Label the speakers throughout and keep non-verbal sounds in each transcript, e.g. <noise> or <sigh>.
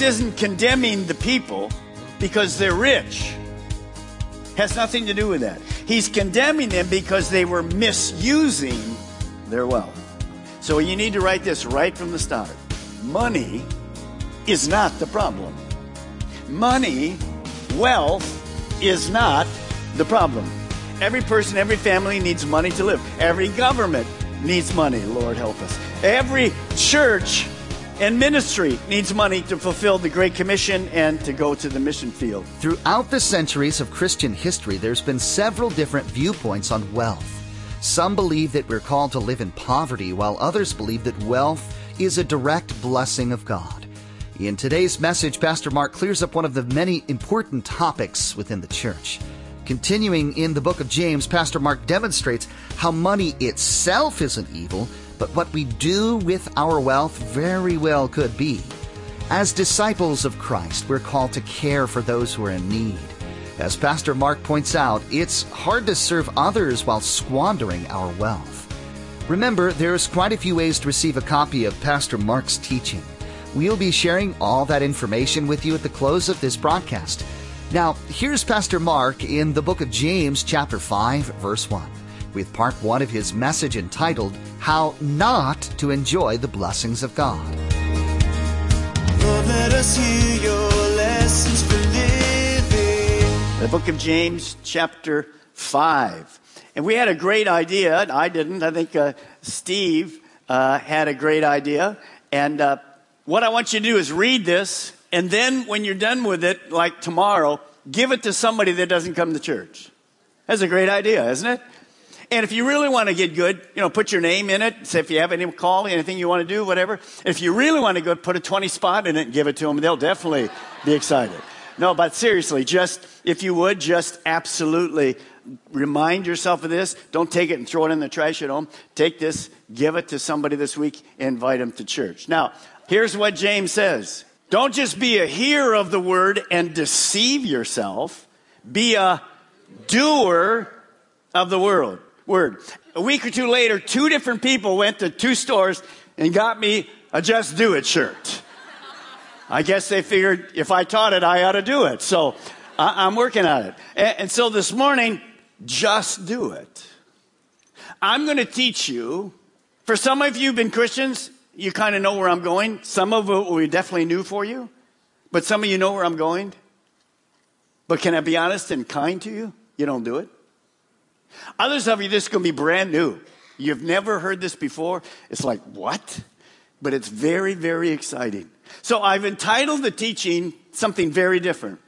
Speaker 1: Isn't condemning the people because they're rich. Has nothing to do with that. He's condemning them because they were misusing their wealth. So you need to write this right from the start. Money is not the problem. Money, wealth is not the problem. Every person, every family needs money to live. Every government needs money, Lord help us. Every church and ministry needs money to fulfill the Great Commission and to go to the mission field.
Speaker 2: Throughout the centuries of Christian history, there's been several different viewpoints on wealth. Some believe that we're called to live in poverty, while others believe that wealth is a direct blessing of God. In today's message, Pastor Mark clears up one of the many important topics within the church. Continuing in the book of James, Pastor Mark demonstrates how money itself isn't evil, but what we do with our wealth very well could be. As disciples of Christ, we're called to care for those who are in need. As Pastor Mark points out, it's hard to serve others while squandering our wealth. Remember, there's quite a few ways to receive a copy of Pastor Mark's teaching. We'll be sharing all that information with you at the close of this broadcast. Now, here's Pastor Mark in the book of James, chapter 5, verse 1, with part 1 of his message entitled, How Not to Enjoy the Blessings of God.
Speaker 3: Lord, let us hear your lessons for living.
Speaker 1: the book of James, chapter 5. And we had a great idea. I didn't. I think uh, Steve uh, had a great idea. And uh, what I want you to do is read this, and then when you're done with it, like tomorrow, give it to somebody that doesn't come to church. That's a great idea, isn't it? And if you really want to get good, you know, put your name in it. Say if you have any call, anything you want to do, whatever. If you really want to go, put a 20 spot in it and give it to them. They'll definitely be excited. No, but seriously, just, if you would, just absolutely remind yourself of this. Don't take it and throw it in the trash at home. Take this, give it to somebody this week, invite them to church. Now, here's what James says. Don't just be a hearer of the word and deceive yourself. Be a doer of the word. Word. A week or two later, two different people went to two stores and got me a Just Do It shirt. I guess they figured if I taught it, I ought to do it. So I- am working on it. And, and so this morning, just do it. I'm going to teach you. For some of you who've been Christians, you kind of know where I'm going. Some of it will be definitely new for you, but some of you know where I'm going. But can I be honest and kind to you? You don't do it. Others of you, this is going to be brand new. You've never heard this before. It's like, what? But it's very, very exciting. So I've entitled the teaching something very different.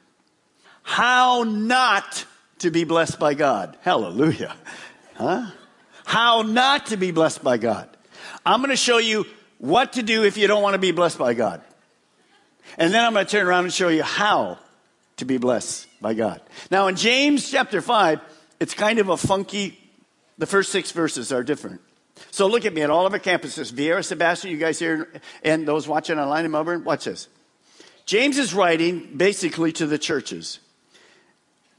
Speaker 1: How not to be blessed by God. Hallelujah. Huh? How not to be blessed by God. I'm going to show you what to do if you don't want to be blessed by God. And then I'm going to turn around and show you how to be blessed by God. Now in James chapter 5, it's kind of a funky, the first six verses are different. So look at me at all of our campuses. Viera, Sebastian, you guys here, and those watching online in Melbourne, watch this. James is writing basically to the churches.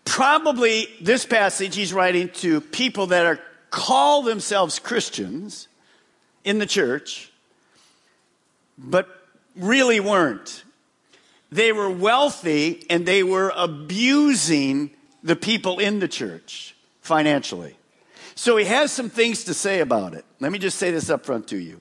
Speaker 1: Probably this passage he's writing to people that are call themselves Christians in the church, but really weren't. They were wealthy and they were abusing the people in the church financially. So he has some things to say about it. Let me just say this up front to you.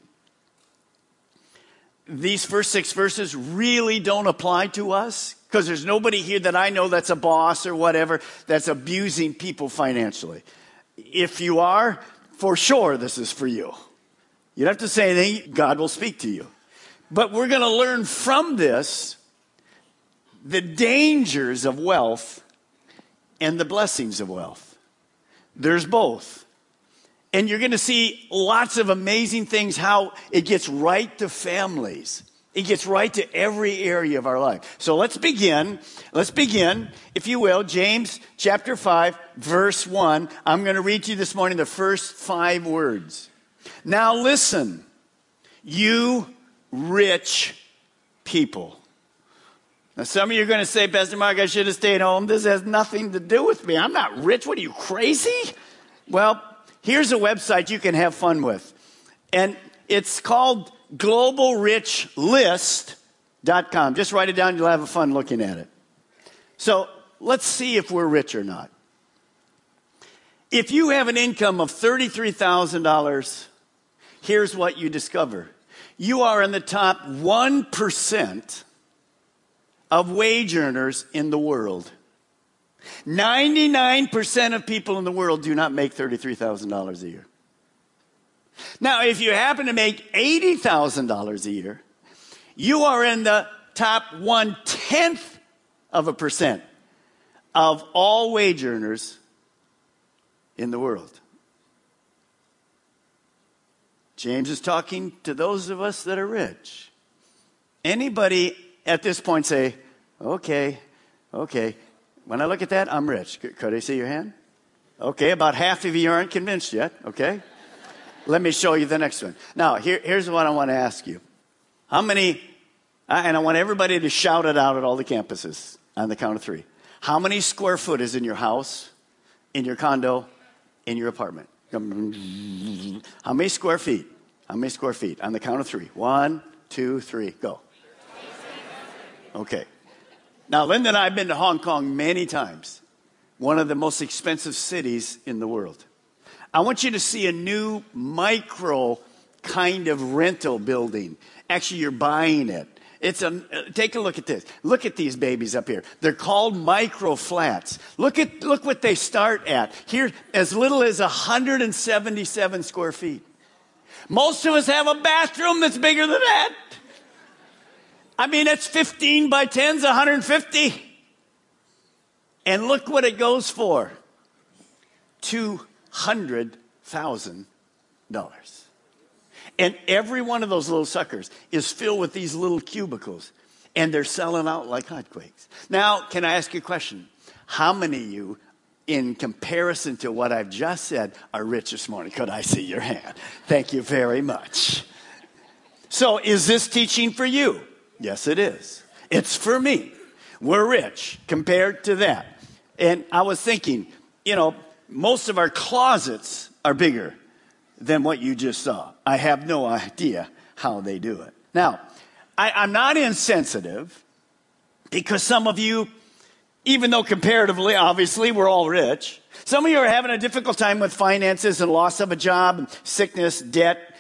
Speaker 1: These first six verses really don't apply to us because there's nobody here that I know that's a boss or whatever that's abusing people financially. If you are, for sure this is for you. You don't have to say anything, God will speak to you. But we're going to learn from this the dangers of wealth and the blessings of wealth. There's both. And you're going to see lots of amazing things how it gets right to families. It gets right to every area of our life. So let's begin. Let's begin, if you will, James chapter 5, verse 1. I'm going to read to you this morning the first five words. Now listen, you rich people. Now, some of you are going to say, Pastor Mark, I should have stayed home. This has nothing to do with me. I'm not rich. What are you, crazy? Well, here's a website you can have fun with. And it's called globalrichlist.com. Just write it down. You'll have fun looking at it. So let's see if we're rich or not. If you have an income of $33,000, here's what you discover. You are in the top 1% of wage earners in the world. 99% of people in the world do not make $33,000 a year. Now, if you happen to make $80,000 a year, you are in the top one tenth of a percent of all wage earners in the world. James is talking to those of us that are rich. Anybody at this point say, okay, okay, when I look at that, I'm rich. Could I see your hand? Okay, about half of you aren't convinced yet, okay? Let me show you the next one. Now, here, here's what I want to ask you. How many, and I want everybody to shout it out at all the campuses on the count of three. How many square foot is in your house, in your condo, in your apartment? How many square feet? How many square feet? On the count of three. One, two, three, go. Okay. Now, Linda and I have been to Hong Kong many times, one of the most expensive cities in the world. I want you to see a new micro kind of rental building. Actually, you're buying it. It's a, take a look at this. Look at these babies up here. They're called micro flats. Look at, look what they start at. Here, as little as 177 square feet. Most of us have a bathroom that's bigger than that. I mean, it's 15 by 10's 150. And look what it goes for. $200,000. And every one of those little suckers is filled with these little cubicles. And they're selling out like hotcakes. Now, can I ask you a question? How many of you, in comparison to what I've just said, are rich this morning? Could I see your hand? Thank you very much. So, is this teaching for you? Yes, it is. It's for me. We're rich compared to that. And I was thinking, you know, most of our closets are bigger than what you just saw. I have no idea how they do it. Now, I, am not insensitive because some of you, even though comparatively, obviously, we're all rich, some of you are having a difficult time with finances and loss of a job, sickness, debt,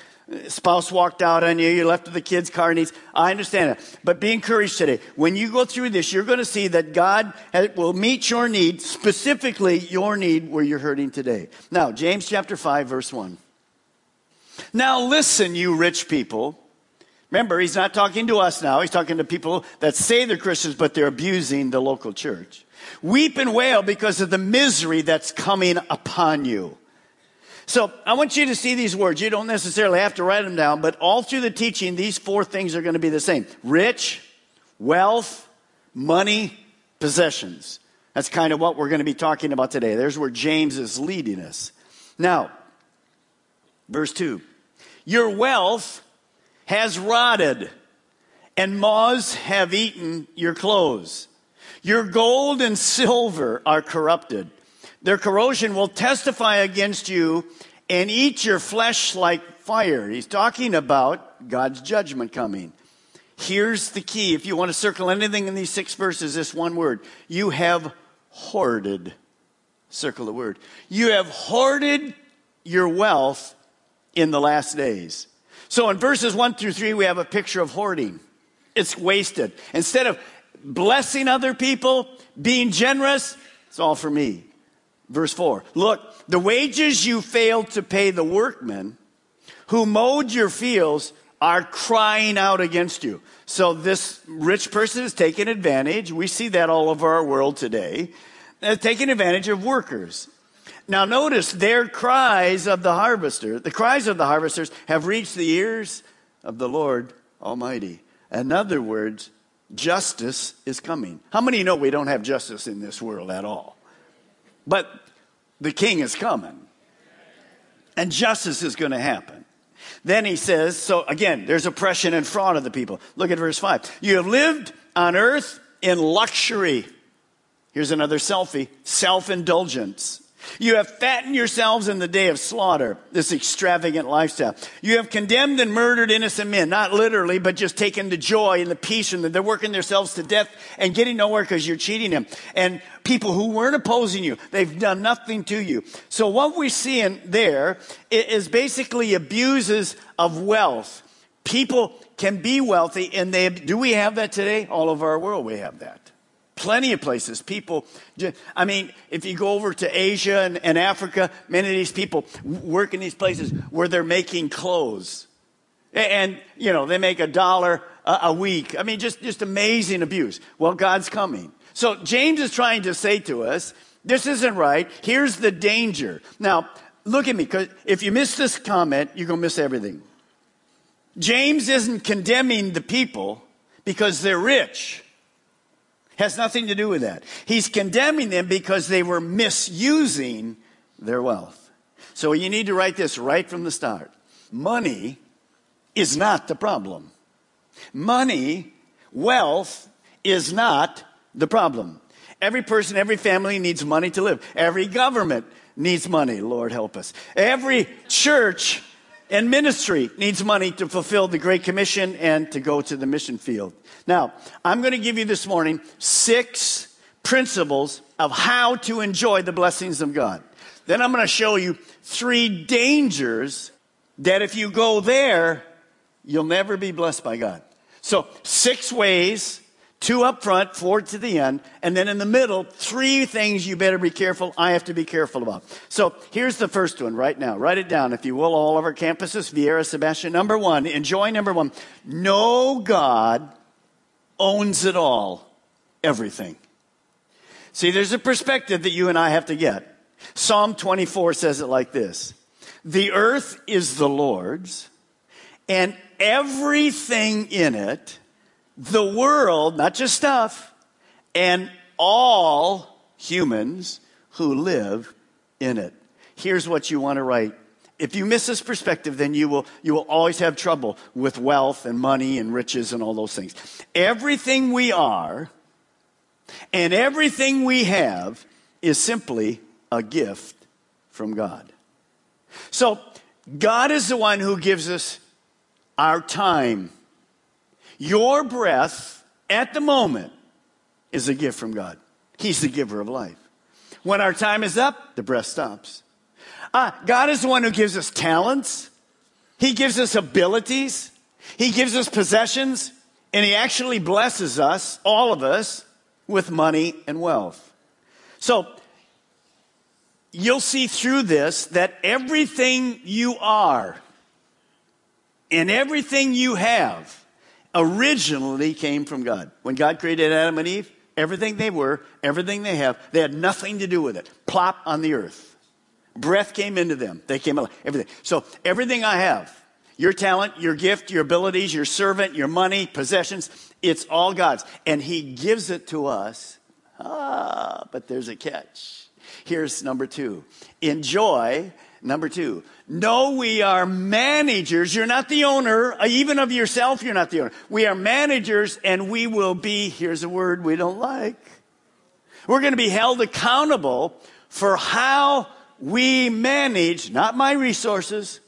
Speaker 1: spouse walked out on you, you left with the kids' car needs. I understand it. But be encouraged today. When you go through this, you're going to see that God will meet your need, specifically your need where you're hurting today. Now, James chapter 5, verse 1. Now listen, you rich people. Remember, he's not talking to us now. He's talking to people that say they're Christians, but they're abusing the local church. Weep and wail because of the misery that's coming upon you. So I want you to see these words. You don't necessarily have to write them down, but all through the teaching, these four things are going to be the same. Rich, wealth, money, possessions. That's kind of what we're going to be talking about today. There's where James is leading us. Now, verse 2. Your wealth has rotted, and moths have eaten your clothes. Your gold and silver are corrupted their corrosion will testify against you and eat your flesh like fire. He's talking about God's judgment coming. Here's the key. If you want to circle anything in these six verses, this one word. You have hoarded. Circle the word. You have hoarded your wealth in the last days. So in verses one through three, we have a picture of hoarding. It's wasted. Instead of blessing other people, being generous, it's all for me. Verse 4 Look, the wages you failed to pay the workmen who mowed your fields are crying out against you. So this rich person is taking advantage. We see that all over our world today. They're taking advantage of workers. Now notice their cries of the harvester, the cries of the harvesters have reached the ears of the Lord Almighty. In other words, justice is coming. How many know we don't have justice in this world at all? But the king is coming. And justice is going to happen. Then he says, so again, there's oppression and fraud of the people. Look at verse 5. You have lived on earth in luxury. Here's another selfie self indulgence. You have fattened yourselves in the day of slaughter, this extravagant lifestyle. You have condemned and murdered innocent men, not literally, but just taken the joy and the peace and they're working themselves to death and getting nowhere because you're cheating them. And people who weren't opposing you, they've done nothing to you. So what we're seeing there is basically abuses of wealth. People can be wealthy and they, do we have that today? All over our world we have that plenty of places. People, I mean, if you go over to Asia and, and, Africa, many of these people work in these places where they're making clothes. And, you know, they make a dollar a week. I mean, just, just amazing abuse. Well, God's coming. So James is trying to say to us, this isn't right. Here's the danger. Now, look at me, because if you miss this comment, you're going to miss everything. James isn't condemning the people because they're rich. Has nothing to do with that. He's condemning them because they were misusing their wealth. So you need to write this right from the start. Money is not the problem. Money, wealth is not the problem. Every person, every family needs money to live. Every government needs money. Lord help us. Every church and ministry needs money to fulfill the Great Commission and to go to the mission field. Now, I'm going to give you this morning six principles of how to enjoy the blessings of God. Then I'm going to show you three dangers that if you go there, you'll never be blessed by God. So, six ways, two up front, four to the end, and then in the middle, three things you better be careful, I have to be careful about. So, here's the first one right now. Write it down, if you will, all of our campuses, Viera, Sebastian. Number one, enjoy number one. No God owns it all, everything. See, there's a perspective that you and I have to get. Psalm 24 says it like this The earth is the Lord's, and everything in it, the world, not just stuff, and all humans who live in it. Here's what you want to write if you miss this perspective, then you will, you will always have trouble with wealth and money and riches and all those things. Everything we are and everything we have is simply a gift from God. So, God is the one who gives us our time. Your breath at the moment is a gift from God. He's the giver of life. When our time is up, the breath stops. Uh, God is the one who gives us talents. He gives us abilities. He gives us possessions. And He actually blesses us, all of us, with money and wealth. So, you'll see through this that everything you are and everything you have originally came from God. When God created Adam and Eve, everything they were, everything they have, they had nothing to do with it. Plop on the earth. Breath came into them. They came alive. Everything. So everything I have, your talent, your gift, your abilities, your servant, your money, possessions, it's all God's. And He gives it to us. Ah, but there's a catch. Here's number two. Enjoy. Number two. no, we are managers. You're not the owner, uh, even of yourself, you're not the owner. We are managers and we will be, here's a word we don't like. We're going to be held accountable for how we manage not my resources,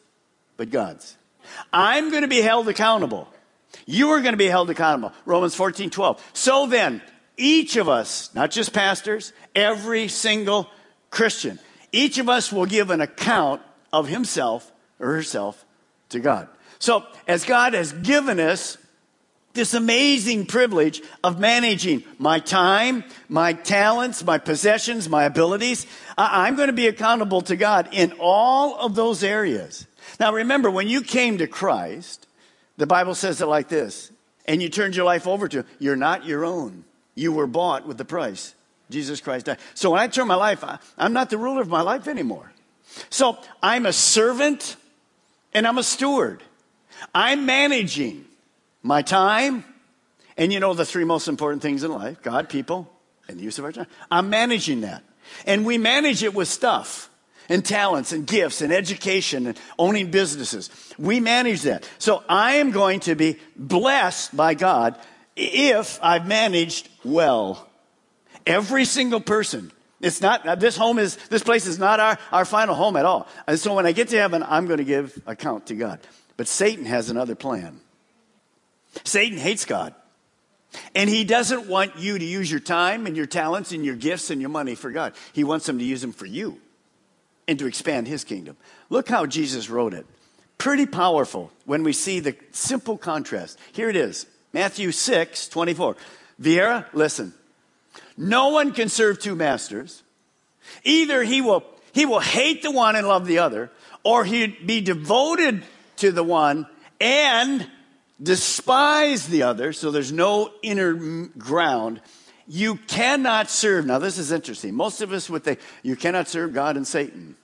Speaker 1: but God's. I'm going to be held accountable. You are going to be held accountable. Romans 14, 12. So then, each of us, not just pastors, every single Christian, each of us will give an account of himself or herself to God. So, as God has given us this amazing privilege of managing my time, my talents, my possessions, my abilities. I'm going to be accountable to God in all of those areas. Now remember, when you came to Christ, The Bible says it like this and you turned your life over to Him. You're not your own. You were bought with the price. Jesus Christ died. So when I turn my life, I'm not the ruler of my life anymore. So I'm a servant and I'm a steward. I'm managing my time, and you know the three most important things in life God, people, and the use of our time. I'm managing that. And we manage it with stuff and talents and gifts and education and owning businesses. We manage that. So I am going to be blessed by God if I've managed well. Every single person. It's not, uh, this home is, this place is not our, our final home at all. And so when I get to heaven, I'm going to give account to God. But Satan has another plan. Satan hates God. And he doesn't want you to use your time and your talents and your gifts and your money for God. He wants them to use them for you and to expand his kingdom. Look how Jesus wrote it. Pretty powerful when we see the simple contrast. Here it is Matthew 6 24. Viera, listen. No one can serve two masters. Either he will, he will hate the one and love the other, or he'd be devoted to the one and despise the other. So there's no inner ground. You cannot serve. Now, this is interesting. Most of us would think you cannot serve God and Satan.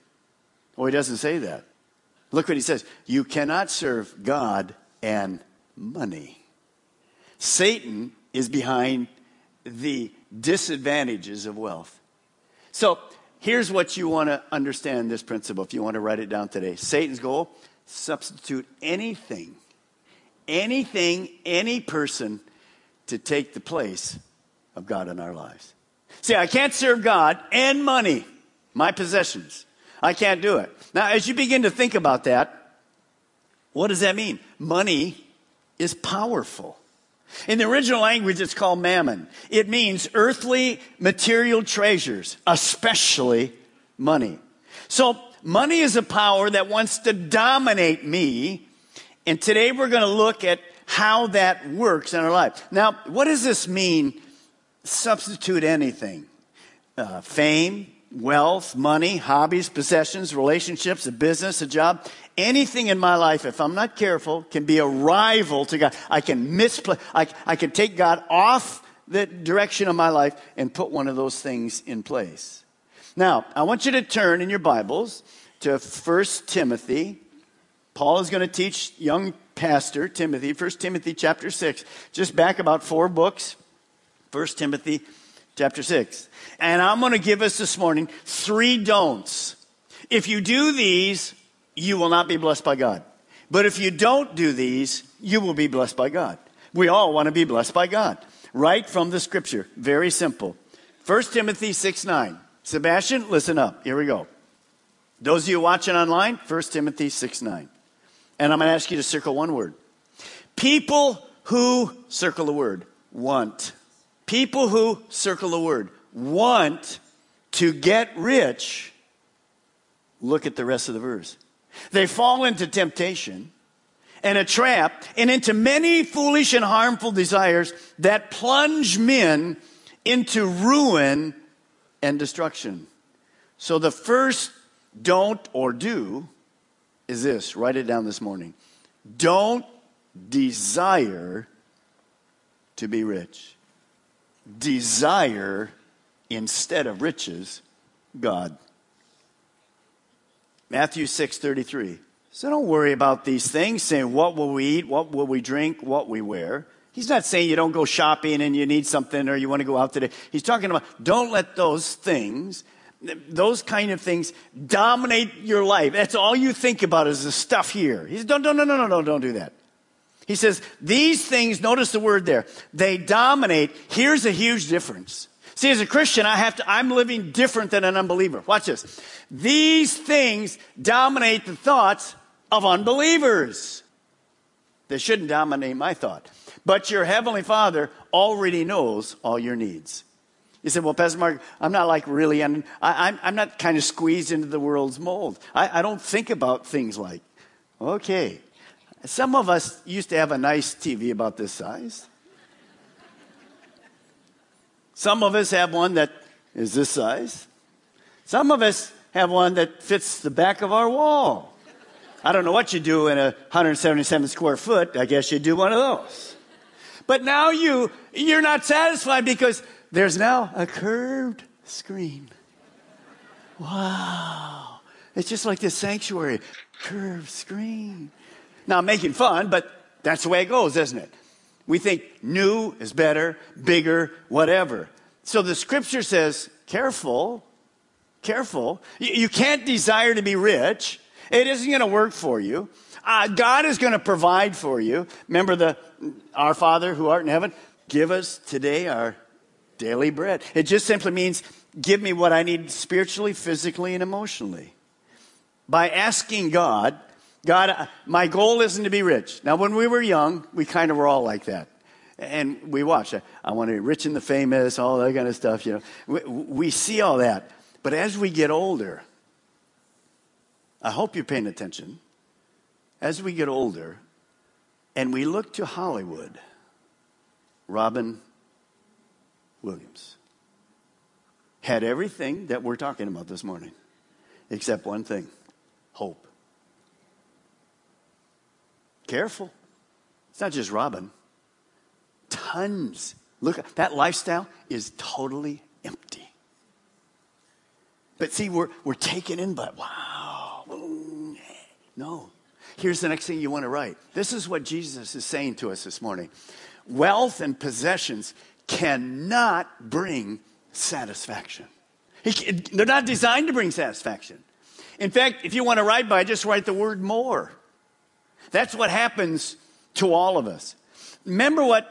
Speaker 1: Oh, he doesn't say that. Look what he says you cannot serve God and money. Satan is behind the disadvantages of wealth. So here's what you want to understand this principle if you want to write it down today. Satan's goal substitute anything, anything, any person to take the place of God in our lives. See, I can't serve God and money, my possessions. I can't do it. Now, as you begin to think about that, what does that mean? Money is powerful. In the original language, it's called mammon. It means earthly material treasures, especially money. So, money is a power that wants to dominate me. And today we're going to look at how that works in our life. Now, what does this mean? Substitute anything uh, fame, wealth, money, hobbies, possessions, relationships, a business, a job. Anything in my life, if I'm not careful, can be a rival to God. I can misplace, I, I can take God off the direction of my life and put one of those things in place. Now, I want you to turn in your Bibles to 1 Timothy. Paul is going to teach young pastor Timothy, 1 Timothy chapter 6, just back about four books. 1 Timothy chapter 6. And I'm going to give us this morning three don'ts. If you do these, you will not be blessed by God. But if you don't do these, you will be blessed by God. We all want to be blessed by God. Right from the scripture. Very simple. 1 Timothy 6 9. Sebastian, listen up. Here we go. Those of you watching online, 1 Timothy 6 9. And I'm going to ask you to circle one word. People who, circle the word, want. People who, circle the word, want to get rich, look at the rest of the verse. They fall into temptation and a trap and into many foolish and harmful desires that plunge men into ruin and destruction. So the first don't or do is this write it down this morning. Don't desire to be rich. Desire instead of riches, God. Matthew 6:33. So don't worry about these things, saying what will we eat, what will we drink, what we wear. He's not saying you don't go shopping and you need something or you want to go out today. He's talking about don't let those things, those kind of things dominate your life. That's all you think about is the stuff here. He's don't, no, no, no, no, no, don't do that. He says, these things, notice the word there, they dominate. Here's a huge difference. See, as a Christian, I have to, I'm living different than an unbeliever. Watch this. These things dominate the thoughts of unbelievers. They shouldn't dominate my thought. But your Heavenly Father already knows all your needs. You said, well, Pastor Mark, I'm not like really, I'm, I, am i am not kind of squeezed into the world's mold. I, I don't think about things like, okay. Some of us used to have a nice TV about this size. Some of us have one that is this size. Some of us have one that fits the back of our wall. I don't know what you do in a 177 square foot. I guess you do one of those. But now you, you're not satisfied because there's now a curved screen. Wow. It's just like this sanctuary, curved screen. Now I'm making fun, but that's the way it goes, isn't it? We think new is better, bigger, whatever. So the scripture says, careful, careful. You, can't desire to be rich. It isn't going to work for you. Uh, God is going to provide for you. Remember the our Father who art in heaven, give us today our daily bread. It just simply means give me what I need spiritually, physically, and emotionally. By asking God, God, uh, my goal isn't to be rich. Now, when we were young, we kind of were all like that. And we watch. I want to be rich and the famous, all that kind of stuff, you know. We, we see all that. But as we get older, I hope you're paying attention. As we get older and we look to Hollywood, Robin Williams had everything that we're talking about this morning, except one thing hope. Careful. It's not just Robin. Tons. Look, that lifestyle is totally empty. But see, we're, we're taken in by, wow. No. Here's the next thing you want to write. This is what Jesus is saying to us this morning. Wealth and possessions cannot bring satisfaction. They're not designed to bring satisfaction. In fact, if you want to write by, just write the word more. That's what happens to all of us. Remember what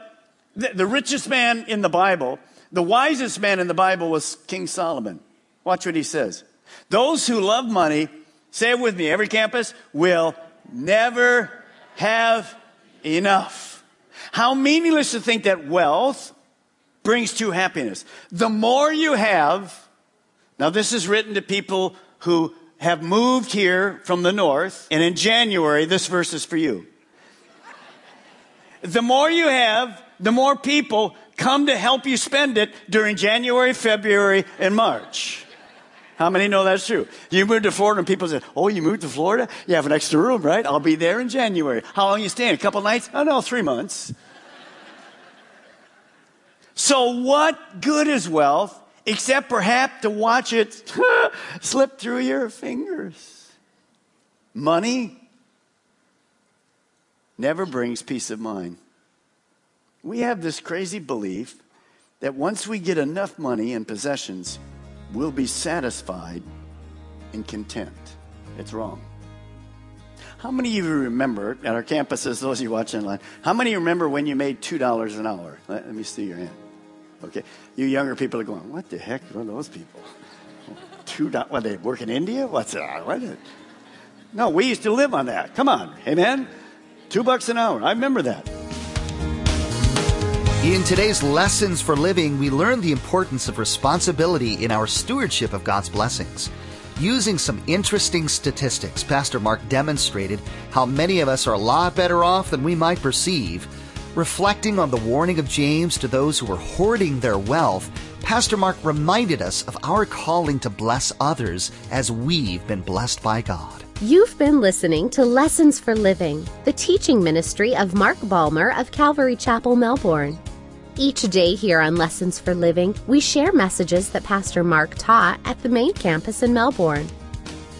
Speaker 1: the, the richest man in the Bible, the wisest man in the Bible was King Solomon. Watch what he says. Those who love money, say it with me, every campus, will never have enough. How meaningless to think that wealth brings true happiness. The more you have, now this is written to people who have moved here from the north, and in January, this verse is for you. The more you have, the more people come to help you spend it during January, February, and March. How many know that's true? You moved to Florida and people say, Oh, you moved to Florida? You have an extra room, right? I'll be there in January. How long you staying? A couple nights? Oh, no, three months. so what good is wealth except perhaps to watch it <laughs> slip through your fingers. Money never brings peace of mind. We have this crazy belief that once we get enough money and possessions, we'll be satisfied and content. It's wrong. How many of you remember at our campuses, those of you watching online, how many remember when you made $2 an hour? Let, let me see your hand. Okay. You younger people are going, what the heck are those people? <laughs> Two dollars, what, they work in India? What's that? What is no, we used to live on that. Come on. Amen? Two bucks an hour. I remember that.
Speaker 2: In today's Lessons for Living, we learn the importance of responsibility in our stewardship of God's blessings. Using some interesting statistics, Pastor Mark demonstrated how many of us are a lot better off than we might perceive Reflecting on the warning of James to those who were hoarding their wealth, Pastor Mark reminded us of our calling to bless others as we've been blessed by God.
Speaker 4: You've been listening to Lessons for Living, the teaching ministry of Mark Balmer of Calvary Chapel, Melbourne. Each day here on Lessons for Living, we share messages that Pastor Mark taught at the main campus in Melbourne.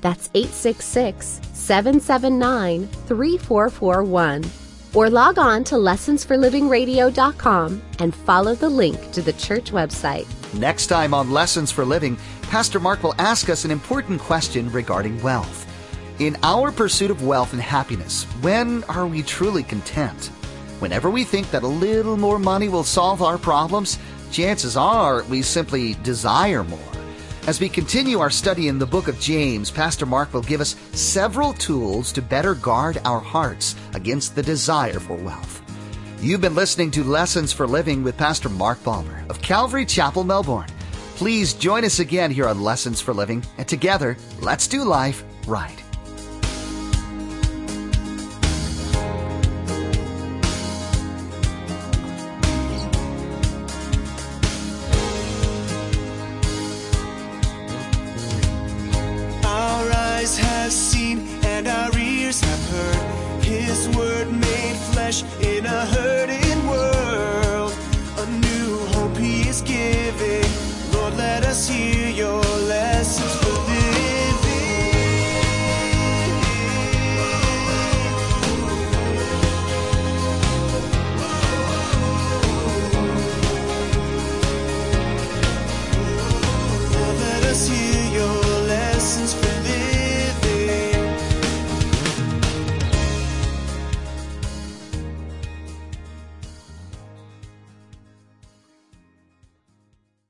Speaker 4: That's 866 779 3441. Or log on to lessonsforlivingradio.com and follow the link to the church website.
Speaker 2: Next time on Lessons for Living, Pastor Mark will ask us an important question regarding wealth. In our pursuit of wealth and happiness, when are we truly content? Whenever we think that a little more money will solve our problems, chances are we simply desire more. As we continue our study in the book of James, Pastor Mark will give us several tools to better guard our hearts against the desire for wealth. You've been listening to Lessons for Living with Pastor Mark Balmer of Calvary Chapel, Melbourne. Please join us again here on Lessons for Living, and together, let's do life right.